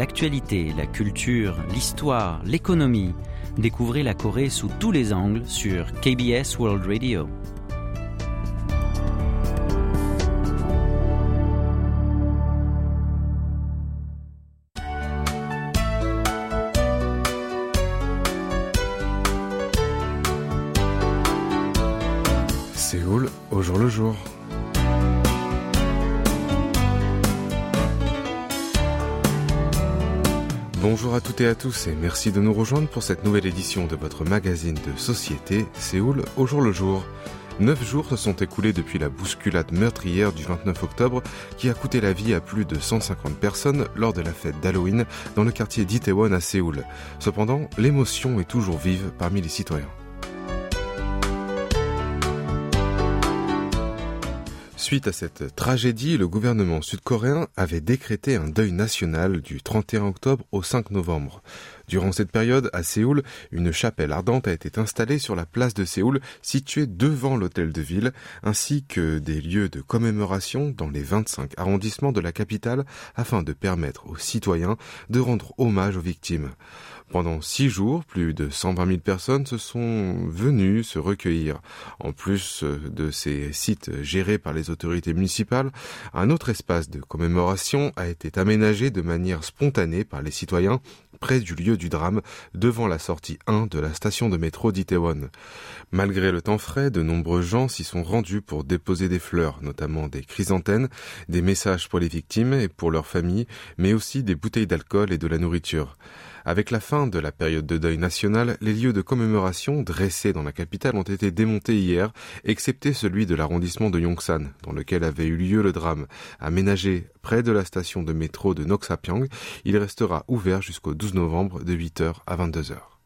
l'actualité, la culture, l'histoire, l'économie. Découvrez la Corée sous tous les angles sur KBS World Radio. Toutes et à tous et merci de nous rejoindre pour cette nouvelle édition de votre magazine de société Séoul au jour le jour. Neuf jours se sont écoulés depuis la bousculade meurtrière du 29 octobre qui a coûté la vie à plus de 150 personnes lors de la fête d'Halloween dans le quartier d'Itaewon à Séoul. Cependant, l'émotion est toujours vive parmi les citoyens. Suite à cette tragédie, le gouvernement sud-coréen avait décrété un deuil national du 31 octobre au 5 novembre. Durant cette période, à Séoul, une chapelle ardente a été installée sur la place de Séoul, située devant l'hôtel de ville, ainsi que des lieux de commémoration dans les 25 arrondissements de la capitale afin de permettre aux citoyens de rendre hommage aux victimes. Pendant six jours, plus de 120 000 personnes se sont venues se recueillir. En plus de ces sites gérés par les autorités municipales, un autre espace de commémoration a été aménagé de manière spontanée par les citoyens près du lieu du drame, devant la sortie 1 de la station de métro d'Itaewon. Malgré le temps frais, de nombreux gens s'y sont rendus pour déposer des fleurs, notamment des chrysanthèmes, des messages pour les victimes et pour leurs familles, mais aussi des bouteilles d'alcool et de la nourriture. Avec la fin de la période de deuil national, les lieux de commémoration dressés dans la capitale ont été démontés hier, excepté celui de l'arrondissement de Yongsan, dans lequel avait eu lieu le drame. Aménagé près de la station de métro de Noksapyong, il restera ouvert jusqu'au 12 novembre de 8h à 22h.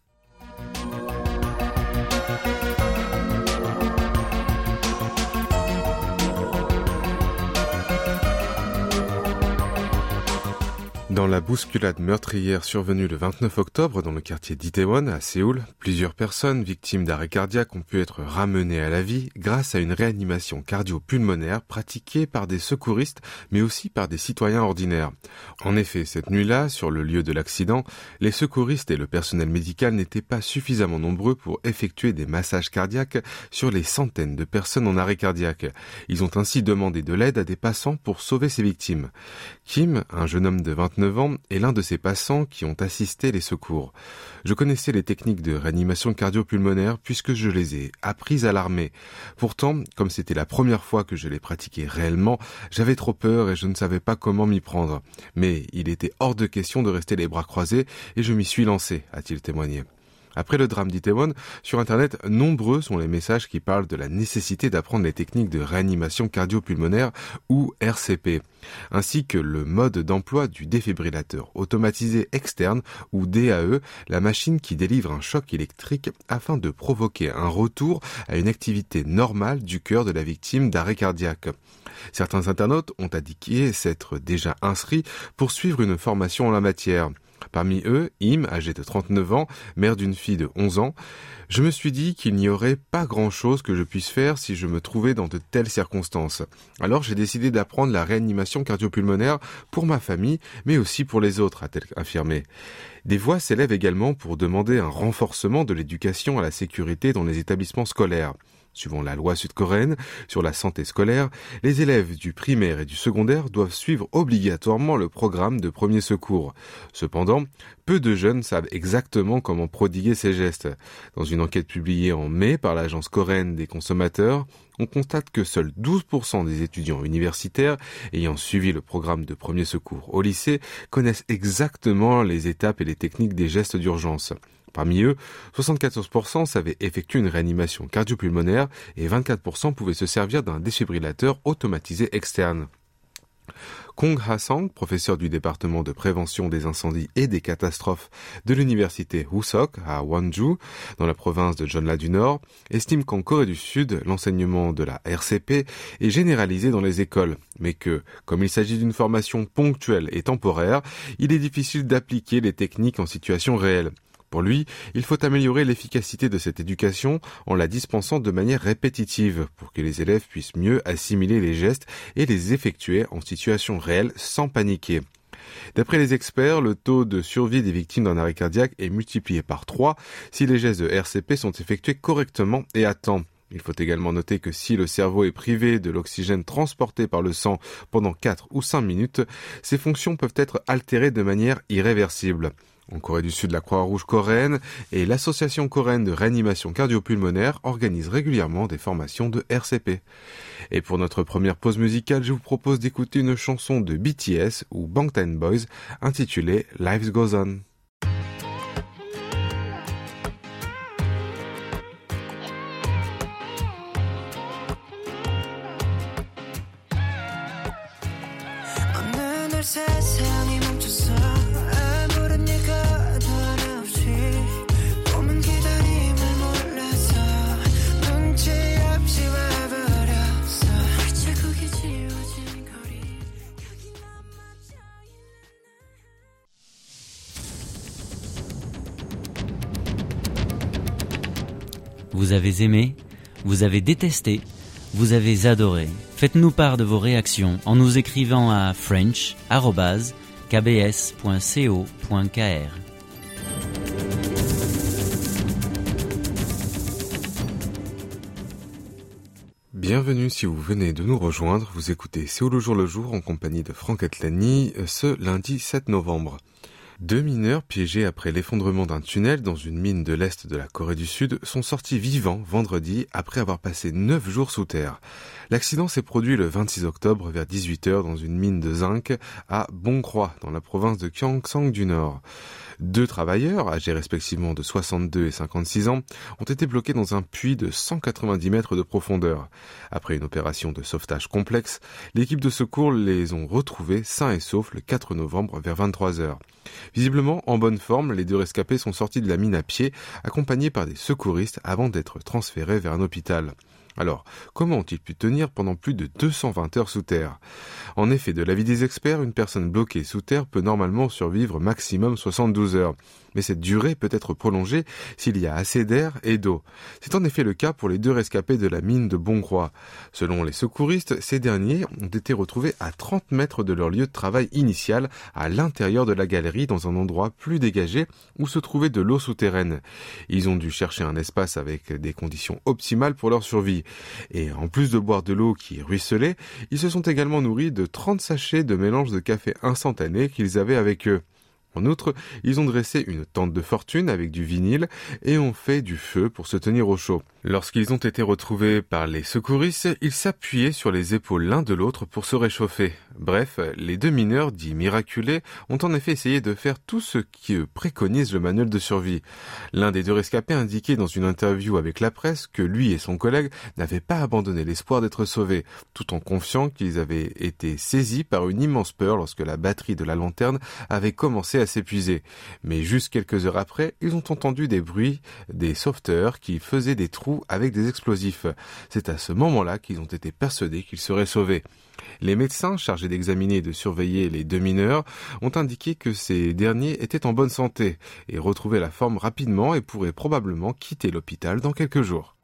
Dans la bousculade meurtrière survenue le 29 octobre dans le quartier d'Itaewon à Séoul, plusieurs personnes victimes d'arrêt cardiaque ont pu être ramenées à la vie grâce à une réanimation cardio-pulmonaire pratiquée par des secouristes mais aussi par des citoyens ordinaires. En effet, cette nuit-là, sur le lieu de l'accident, les secouristes et le personnel médical n'étaient pas suffisamment nombreux pour effectuer des massages cardiaques sur les centaines de personnes en arrêt cardiaque. Ils ont ainsi demandé de l'aide à des passants pour sauver ces victimes. Kim, un jeune homme de 29 ans est l'un de ces passants qui ont assisté les secours. Je connaissais les techniques de réanimation cardio-pulmonaire puisque je les ai apprises à l'armée. Pourtant, comme c'était la première fois que je les pratiquais réellement, j'avais trop peur et je ne savais pas comment m'y prendre. Mais il était hors de question de rester les bras croisés et je m'y suis lancé, a-t-il témoigné. Après le drame d'Itaewon, sur Internet, nombreux sont les messages qui parlent de la nécessité d'apprendre les techniques de réanimation cardio-pulmonaire ou RCP, ainsi que le mode d'emploi du défibrillateur automatisé externe ou DAE, la machine qui délivre un choc électrique afin de provoquer un retour à une activité normale du cœur de la victime d'arrêt cardiaque. Certains internautes ont indiqué s'être déjà inscrits pour suivre une formation en la matière. Parmi eux, Im, âgée de 39 ans, mère d'une fille de 11 ans, je me suis dit qu'il n'y aurait pas grand-chose que je puisse faire si je me trouvais dans de telles circonstances. Alors j'ai décidé d'apprendre la réanimation cardiopulmonaire pour ma famille, mais aussi pour les autres, a-t-elle affirmé. Des voix s'élèvent également pour demander un renforcement de l'éducation à la sécurité dans les établissements scolaires. Suivant la loi sud-coréenne sur la santé scolaire, les élèves du primaire et du secondaire doivent suivre obligatoirement le programme de premier secours. Cependant, peu de jeunes savent exactement comment prodiguer ces gestes. Dans une enquête publiée en mai par l'agence coréenne des consommateurs, on constate que seuls 12% des étudiants universitaires ayant suivi le programme de premier secours au lycée connaissent exactement les étapes et les techniques des gestes d'urgence. Parmi eux, 74% savaient effectuer une réanimation cardiopulmonaire et 24% pouvaient se servir d'un défibrillateur automatisé externe. Kong Ha-sang, professeur du département de prévention des incendies et des catastrophes de l'université Husok à Wonju, dans la province de Jeonla du Nord, estime qu'en Corée du Sud, l'enseignement de la RCP est généralisé dans les écoles, mais que, comme il s'agit d'une formation ponctuelle et temporaire, il est difficile d'appliquer les techniques en situation réelle. Pour lui, il faut améliorer l'efficacité de cette éducation en la dispensant de manière répétitive pour que les élèves puissent mieux assimiler les gestes et les effectuer en situation réelle sans paniquer. D'après les experts, le taux de survie des victimes d'un arrêt cardiaque est multiplié par 3 si les gestes de RCP sont effectués correctement et à temps. Il faut également noter que si le cerveau est privé de l'oxygène transporté par le sang pendant 4 ou 5 minutes, ses fonctions peuvent être altérées de manière irréversible. En Corée du Sud, la Croix-Rouge coréenne et l'Association coréenne de réanimation cardiopulmonaire organisent régulièrement des formations de RCP. Et pour notre première pause musicale, je vous propose d'écouter une chanson de BTS ou Bangtan Boys intitulée Life Goes On. Avez aimé, vous avez détesté, vous avez adoré. Faites-nous part de vos réactions en nous écrivant à french.kbs.co.kr. Bienvenue si vous venez de nous rejoindre, vous écoutez C'est le jour le jour en compagnie de Franck Atlani ce lundi 7 novembre. Deux mineurs piégés après l'effondrement d'un tunnel dans une mine de l'Est de la Corée du Sud sont sortis vivants vendredi après avoir passé neuf jours sous terre. L'accident s'est produit le 26 octobre vers 18h dans une mine de zinc à Boncroix dans la province de Gyeongsang du Nord. Deux travailleurs, âgés respectivement de 62 et 56 ans, ont été bloqués dans un puits de 190 mètres de profondeur. Après une opération de sauvetage complexe, l'équipe de secours les ont retrouvés sains et saufs le 4 novembre vers 23 heures. Visiblement en bonne forme, les deux rescapés sont sortis de la mine à pied, accompagnés par des secouristes avant d'être transférés vers un hôpital. Alors, comment ont-ils pu tenir pendant plus de 220 heures sous terre? En effet, de l'avis des experts, une personne bloquée sous terre peut normalement survivre maximum 72 heures mais cette durée peut être prolongée s'il y a assez d'air et d'eau. C'est en effet le cas pour les deux rescapés de la mine de Boncroix. Selon les secouristes, ces derniers ont été retrouvés à 30 mètres de leur lieu de travail initial, à l'intérieur de la galerie, dans un endroit plus dégagé où se trouvait de l'eau souterraine. Ils ont dû chercher un espace avec des conditions optimales pour leur survie. Et en plus de boire de l'eau qui ruisselait, ils se sont également nourris de 30 sachets de mélange de café instantané qu'ils avaient avec eux. En outre, ils ont dressé une tente de fortune avec du vinyle et ont fait du feu pour se tenir au chaud. Lorsqu'ils ont été retrouvés par les secouristes, ils s'appuyaient sur les épaules l'un de l'autre pour se réchauffer. Bref, les deux mineurs, dits miraculés, ont en effet essayé de faire tout ce qui préconise le manuel de survie. L'un des deux rescapés indiquait dans une interview avec la presse que lui et son collègue n'avaient pas abandonné l'espoir d'être sauvés, tout en confiant qu'ils avaient été saisis par une immense peur lorsque la batterie de la lanterne avait commencé s'épuiser. Mais juste quelques heures après, ils ont entendu des bruits des sauveteurs qui faisaient des trous avec des explosifs. C'est à ce moment-là qu'ils ont été persuadés qu'ils seraient sauvés. Les médecins chargés d'examiner et de surveiller les deux mineurs ont indiqué que ces derniers étaient en bonne santé et retrouvaient la forme rapidement et pourraient probablement quitter l'hôpital dans quelques jours.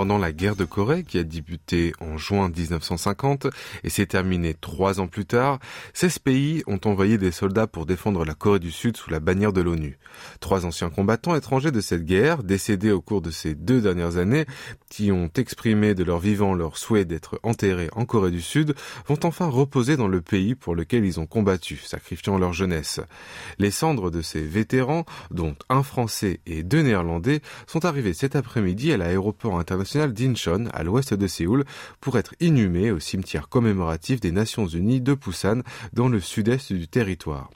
Pendant la guerre de Corée qui a débuté en juin 1950 et s'est terminée trois ans plus tard, 16 pays ont envoyé des soldats pour défendre la Corée du Sud sous la bannière de l'ONU. Trois anciens combattants étrangers de cette guerre, décédés au cours de ces deux dernières années, qui ont exprimé de leur vivant leur souhait d'être enterrés en Corée du Sud, vont enfin reposer dans le pays pour lequel ils ont combattu, sacrifiant leur jeunesse. Les cendres de ces vétérans, dont un Français et deux Néerlandais, sont arrivés cet après-midi à l'aéroport international d'Incheon, à l'ouest de Séoul, pour être inhumé au cimetière commémoratif des Nations Unies de Busan, dans le sud-est du territoire.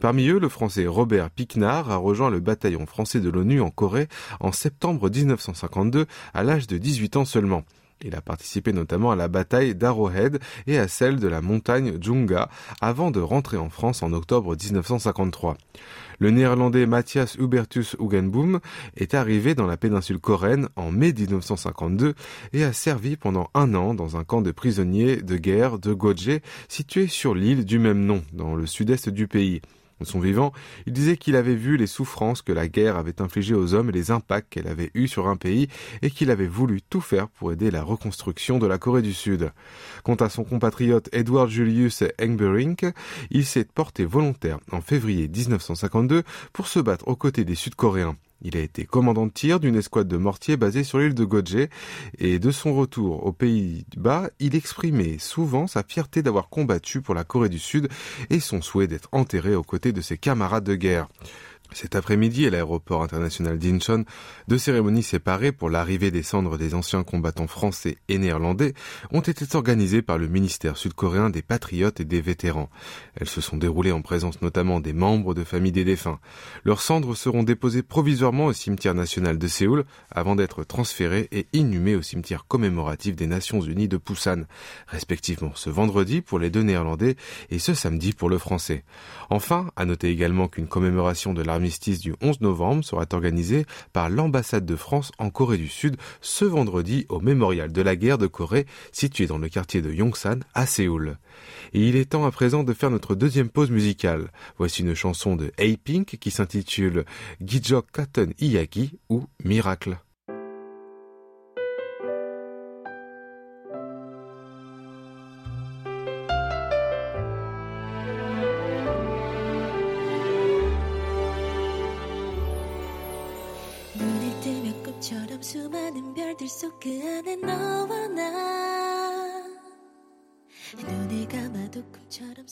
Parmi eux, le français Robert Piquenard a rejoint le bataillon français de l'ONU en Corée en septembre 1952 à l'âge de 18 ans seulement. Il a participé notamment à la bataille d'Arrowhead et à celle de la montagne Djunga avant de rentrer en France en octobre 1953. Le néerlandais Matthias Hubertus Hugenboom est arrivé dans la péninsule coréenne en mai 1952 et a servi pendant un an dans un camp de prisonniers de guerre de Goje situé sur l'île du même nom dans le sud-est du pays. De son vivant, il disait qu'il avait vu les souffrances que la guerre avait infligées aux hommes et les impacts qu'elle avait eus sur un pays et qu'il avait voulu tout faire pour aider la reconstruction de la Corée du Sud. Quant à son compatriote Edward Julius Engberink, il s'est porté volontaire en février 1952 pour se battre aux côtés des Sud-Coréens. Il a été commandant de tir d'une escouade de mortiers basée sur l'île de Godje et de son retour aux Pays-Bas, il exprimait souvent sa fierté d'avoir combattu pour la Corée du Sud et son souhait d'être enterré aux côtés de ses camarades de guerre. Cet après-midi, à l'aéroport international d'Incheon, deux cérémonies séparées pour l'arrivée des cendres des anciens combattants français et néerlandais ont été organisées par le ministère sud-coréen des patriotes et des vétérans. Elles se sont déroulées en présence notamment des membres de familles des défunts. Leurs cendres seront déposées provisoirement au cimetière national de Séoul avant d'être transférées et inhumées au cimetière commémoratif des Nations Unies de Busan, respectivement ce vendredi pour les deux néerlandais et ce samedi pour le français. Enfin, à noter également qu'une commémoration de l'armée du 11 novembre sera organisé par l'ambassade de France en Corée du Sud ce vendredi au mémorial de la guerre de Corée situé dans le quartier de Yongsan à Séoul. Et il est temps à présent de faire notre deuxième pause musicale. Voici une chanson de A-Pink qui s'intitule Gijok Katen Iyagi ou Miracle.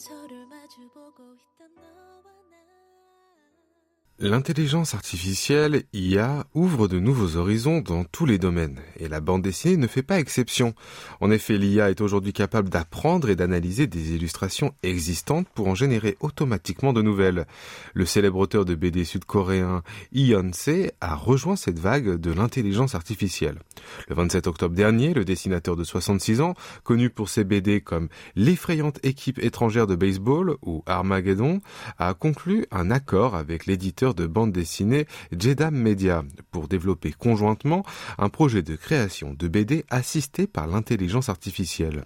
서로 마주보고 있던 너와 나. L'intelligence artificielle, IA, ouvre de nouveaux horizons dans tous les domaines, et la bande dessinée ne fait pas exception. En effet, l'IA est aujourd'hui capable d'apprendre et d'analyser des illustrations existantes pour en générer automatiquement de nouvelles. Le célèbre auteur de BD sud-coréen Se a rejoint cette vague de l'intelligence artificielle. Le 27 octobre dernier, le dessinateur de 66 ans, connu pour ses BD comme L'effrayante équipe étrangère de baseball ou Armageddon, a conclu un accord avec l'éditeur de bande dessinée Jedam Media pour développer conjointement un projet de création de BD assisté par l'intelligence artificielle.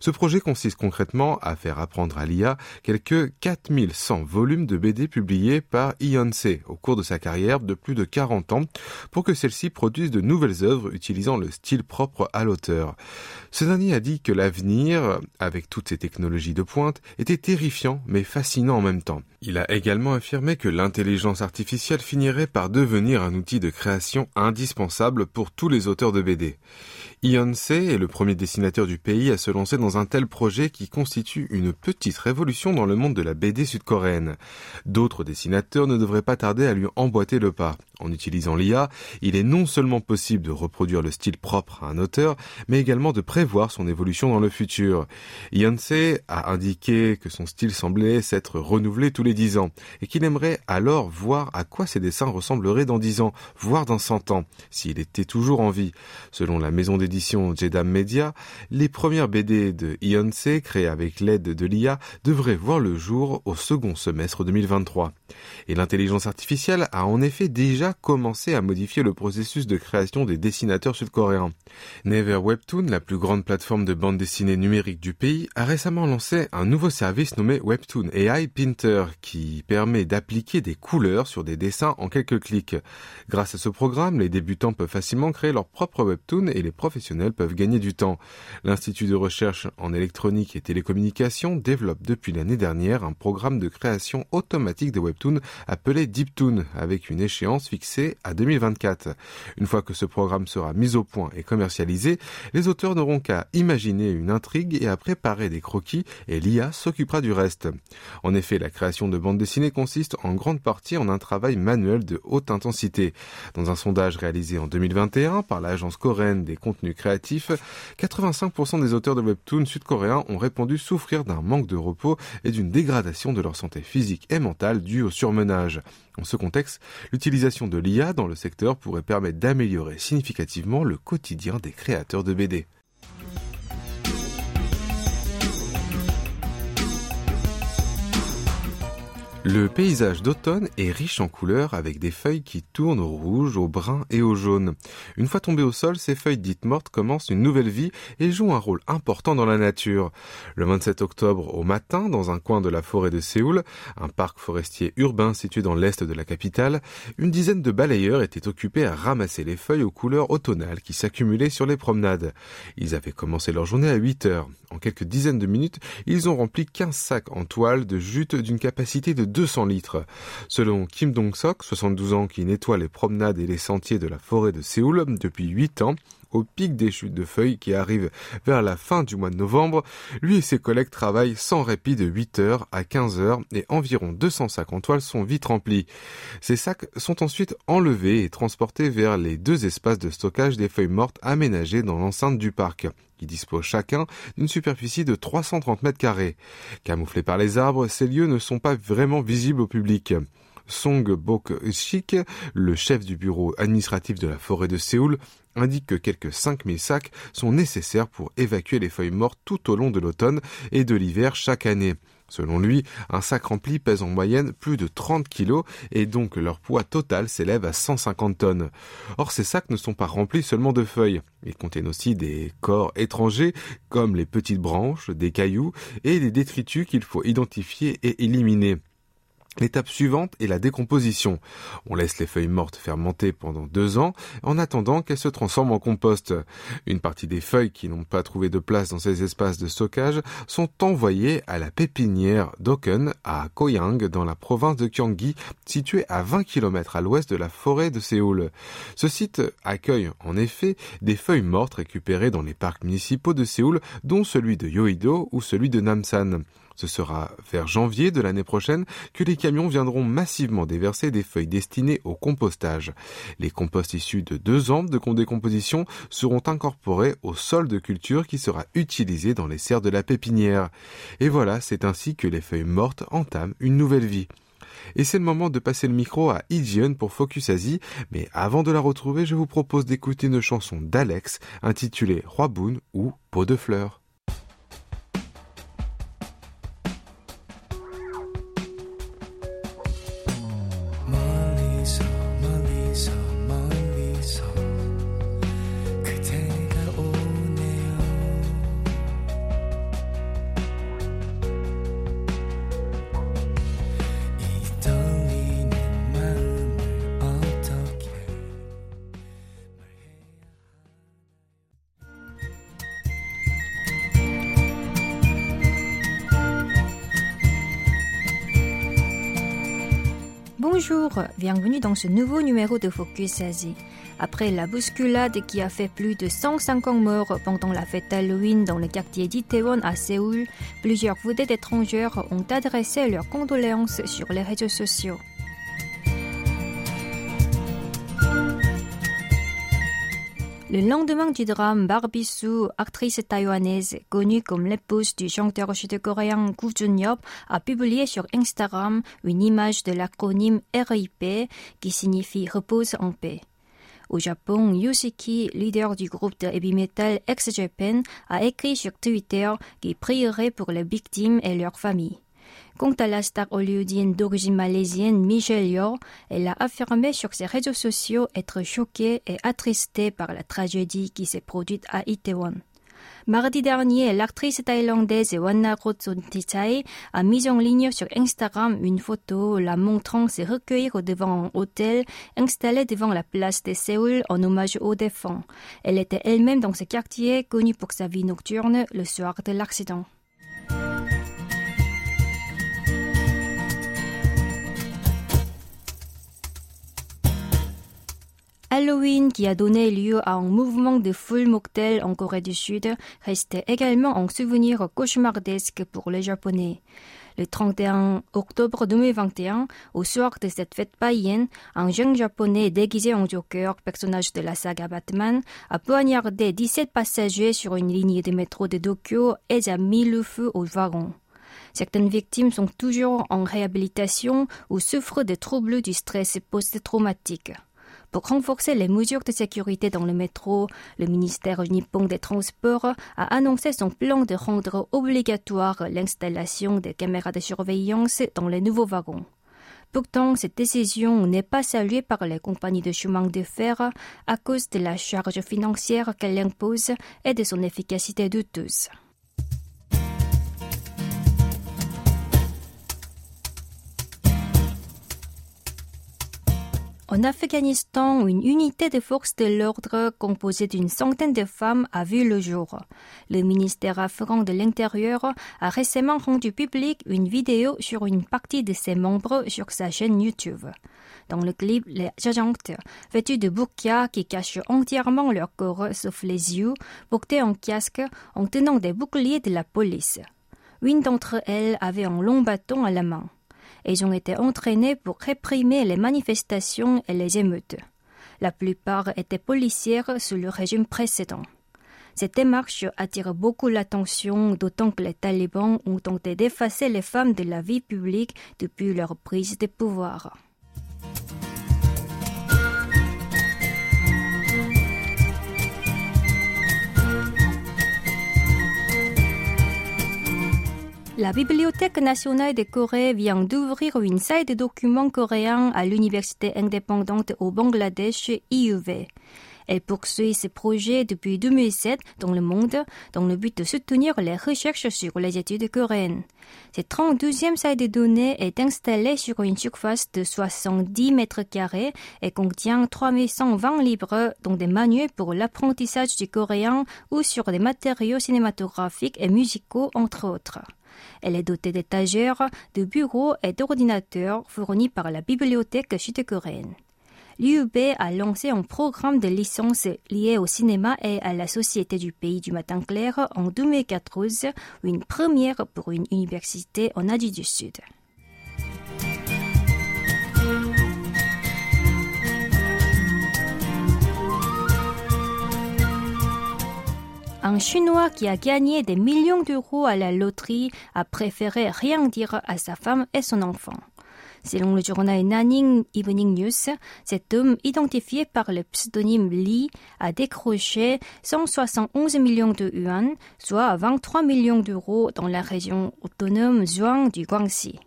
Ce projet consiste concrètement à faire apprendre à l'IA quelques 4100 volumes de BD publiés par Beyoncé au cours de sa carrière de plus de 40 ans pour que celle-ci produise de nouvelles œuvres utilisant le style propre à l'auteur. Ce dernier a dit que l'avenir, avec toutes ces technologies de pointe, était terrifiant mais fascinant en même temps. Il a également affirmé que l'intelligence artificielle finirait par devenir un outil de création indispensable pour tous les auteurs de BD. Beyoncé est le premier dessinateur du pays à se lancer dans un tel projet qui constitue une petite révolution dans le monde de la BD sud-coréenne. D'autres dessinateurs ne devraient pas tarder à lui emboîter le pas. En utilisant l'IA, il est non seulement possible de reproduire le style propre à un auteur, mais également de prévoir son évolution dans le futur. Beyoncé a indiqué que son style semblait s'être renouvelé tous les dix ans, et qu'il aimerait alors voir à quoi ses dessins ressembleraient dans dix ans, voire dans cent ans, s'il était toujours en vie. Selon la maison des édition Jedam Media, les premières BD de Beyoncé, créées avec l'aide de l'IA, devraient voir le jour au second semestre 2023. Et l'intelligence artificielle a en effet déjà commencé à modifier le processus de création des dessinateurs sud-coréens. Never Webtoon, la plus grande plateforme de bande dessinée numérique du pays, a récemment lancé un nouveau service nommé Webtoon AI Painter qui permet d'appliquer des couleurs sur des dessins en quelques clics. Grâce à ce programme, les débutants peuvent facilement créer leur propre webtoon et les professionnels peuvent gagner du temps. L'Institut de recherche en électronique et télécommunications développe depuis l'année dernière un programme de création automatique de webtoons appelé DeepToon avec une échéance fixée à 2024. Une fois que ce programme sera mis au point et commercialisé, les auteurs n'auront qu'à imaginer une intrigue et à préparer des croquis et l'IA s'occupera du reste. En effet, la création de bandes dessinées consiste en grande partie en un travail manuel de haute intensité. Dans un sondage réalisé en 2021 par l'agence coréenne des contenus créatif, 85% des auteurs de webtoons sud-coréens ont répondu souffrir d'un manque de repos et d'une dégradation de leur santé physique et mentale due au surmenage. En ce contexte, l'utilisation de l'IA dans le secteur pourrait permettre d'améliorer significativement le quotidien des créateurs de BD. Le paysage d'automne est riche en couleurs avec des feuilles qui tournent au rouge, au brun et au jaune. Une fois tombées au sol, ces feuilles dites mortes commencent une nouvelle vie et jouent un rôle important dans la nature. Le 27 octobre au matin, dans un coin de la forêt de Séoul, un parc forestier urbain situé dans l'est de la capitale, une dizaine de balayeurs étaient occupés à ramasser les feuilles aux couleurs automnales qui s'accumulaient sur les promenades. Ils avaient commencé leur journée à 8 heures. En quelques dizaines de minutes, ils ont rempli 15 sacs en toile de jute d'une capacité de 200 litres. Selon Kim Dong-sok, 72 ans, qui nettoie les promenades et les sentiers de la forêt de Séoul depuis 8 ans, au pic des chutes de feuilles qui arrivent vers la fin du mois de novembre, lui et ses collègues travaillent sans répit de 8h à 15h et environ 200 sacs en toile sont vite remplis. Ces sacs sont ensuite enlevés et transportés vers les deux espaces de stockage des feuilles mortes aménagés dans l'enceinte du parc qui disposent chacun d'une superficie de 330 mètres carrés. Camouflés par les arbres, ces lieux ne sont pas vraiment visibles au public. Song Bok-sik, le chef du bureau administratif de la forêt de Séoul, indique que quelques 5000 sacs sont nécessaires pour évacuer les feuilles mortes tout au long de l'automne et de l'hiver chaque année. Selon lui, un sac rempli pèse en moyenne plus de 30 kilos et donc leur poids total s'élève à 150 tonnes. Or, ces sacs ne sont pas remplis seulement de feuilles. Ils contiennent aussi des corps étrangers comme les petites branches, des cailloux et des détritus qu'il faut identifier et éliminer. L'étape suivante est la décomposition. On laisse les feuilles mortes fermenter pendant deux ans en attendant qu'elles se transforment en compost. Une partie des feuilles qui n'ont pas trouvé de place dans ces espaces de stockage sont envoyées à la pépinière d'Oken à Koyang dans la province de Gyeonggi située à 20 km à l'ouest de la forêt de Séoul. Ce site accueille en effet des feuilles mortes récupérées dans les parcs municipaux de Séoul dont celui de Yoido ou celui de Namsan. Ce sera vers janvier de l'année prochaine que les camions viendront massivement déverser des feuilles destinées au compostage. Les composts issus de deux ans de décomposition seront incorporés au sol de culture qui sera utilisé dans les serres de la pépinière. Et voilà, c'est ainsi que les feuilles mortes entament une nouvelle vie. Et c'est le moment de passer le micro à Ijion pour Focus Asie, mais avant de la retrouver, je vous propose d'écouter une chanson d'Alex intitulée Roi Boone ou Peau de fleurs. Bonjour, bienvenue dans ce nouveau numéro de Focus Asie. Après la bousculade qui a fait plus de 150 morts pendant la fête Halloween dans le quartier d'Itaewon à Séoul, plusieurs vedettes étrangères ont adressé leurs condoléances sur les réseaux sociaux. Le lendemain du drame, Barbie Sue, actrice taïwanaise connue comme l'épouse du chanteur sud-coréen Gu Jun-yeop, a publié sur Instagram une image de l'acronyme RIP qui signifie repose en paix. Au Japon, Yoshiki, leader du groupe de heavy metal X-Japan, a écrit sur Twitter qu'il prierait pour les victimes et leurs familles. Quant à la star hollywoodienne d'origine malaisienne Michelle Yeoh, elle a affirmé sur ses réseaux sociaux être choquée et attristée par la tragédie qui s'est produite à Itaewon. Mardi dernier, l'actrice thaïlandaise Wanna Tichai a mis en ligne sur Instagram une photo la montrant se recueillir devant un hôtel installé devant la place de Séoul en hommage aux défunts. Elle était elle-même dans ce quartier connu pour sa vie nocturne le soir de l'accident. Halloween, qui a donné lieu à un mouvement de foule mortelle en Corée du Sud, restait également un souvenir cauchemardesque pour les Japonais. Le 31 octobre 2021, au soir de cette fête païenne, un jeune japonais déguisé en Joker, personnage de la saga Batman, a poignardé 17 passagers sur une ligne de métro de Tokyo et a mis le feu au wagon. Certaines victimes sont toujours en réhabilitation ou souffrent de troubles du stress post-traumatique. Pour renforcer les mesures de sécurité dans le métro, le ministère nippon des Transports a annoncé son plan de rendre obligatoire l'installation des caméras de surveillance dans les nouveaux wagons. Pourtant, cette décision n'est pas saluée par les compagnies de chemin de fer à cause de la charge financière qu'elle impose et de son efficacité douteuse. En Afghanistan, une unité de forces de l'ordre composée d'une centaine de femmes a vu le jour. Le ministère afghan de l'Intérieur a récemment rendu public une vidéo sur une partie de ses membres sur sa chaîne YouTube. Dans le clip, les agentes, vêtues de burqa qui cachent entièrement leur corps sauf les yeux, portées en casque en tenant des boucliers de la police. Une d'entre elles avait un long bâton à la main. Ils ont été entraînés pour réprimer les manifestations et les émeutes. La plupart étaient policières sous le régime précédent. Cette démarche attire beaucoup l'attention, d'autant que les talibans ont tenté d'effacer les femmes de la vie publique depuis leur prise de pouvoir. La Bibliothèque nationale de Corée vient d'ouvrir une salle de documents coréens à l'université indépendante au Bangladesh, IUV. Elle poursuit ce projet depuis 2007 dans le monde dans le but de soutenir les recherches sur les études coréennes. Cette 32e salle de données est installée sur une surface de 70 mètres carrés et contient 3120 livres dont des manuels pour l'apprentissage du coréen ou sur des matériaux cinématographiques et musicaux entre autres. Elle est dotée d'étagères, de bureaux et d'ordinateurs fournis par la bibliothèque sud-coréenne. L'UB a lancé un programme de licence lié au cinéma et à la Société du pays du matin clair en 2014, une première pour une université en Asie du Sud. Un Chinois qui a gagné des millions d'euros à la loterie a préféré rien dire à sa femme et son enfant. Selon le journal Nanning Evening News, cet homme, identifié par le pseudonyme Li, a décroché 171 millions de yuan, soit 23 millions d'euros dans la région autonome Zhuang du Guangxi.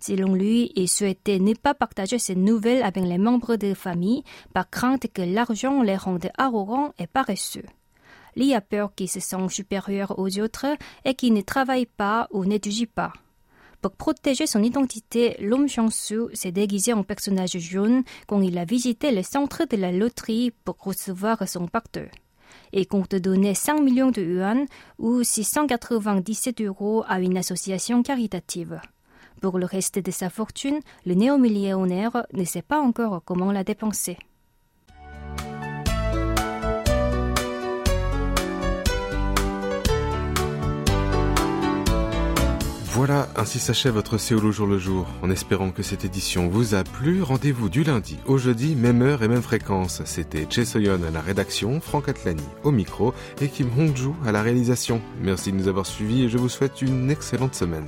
Selon lui, il souhaitait ne pas partager ces nouvelles avec les membres de famille par crainte que l'argent les rende arrogants et paresseux. Li a peur qu'il se sent supérieur aux autres et qu'il ne travaille pas ou n'étudie pas. Pour protéger son identité, l'homme chanceux s'est déguisé en personnage jaune quand il a visité le centre de la loterie pour recevoir son pacte. Il compte donner 5 millions de yuan ou 697 euros à une association caritative. Pour le reste de sa fortune, le néo-millionnaire ne sait pas encore comment la dépenser. Voilà, ainsi s'achève votre Séoul jour le jour. En espérant que cette édition vous a plu, rendez-vous du lundi au jeudi, même heure et même fréquence. C'était Che à la rédaction, Franck Atlani au micro et Kim Hongju à la réalisation. Merci de nous avoir suivis et je vous souhaite une excellente semaine.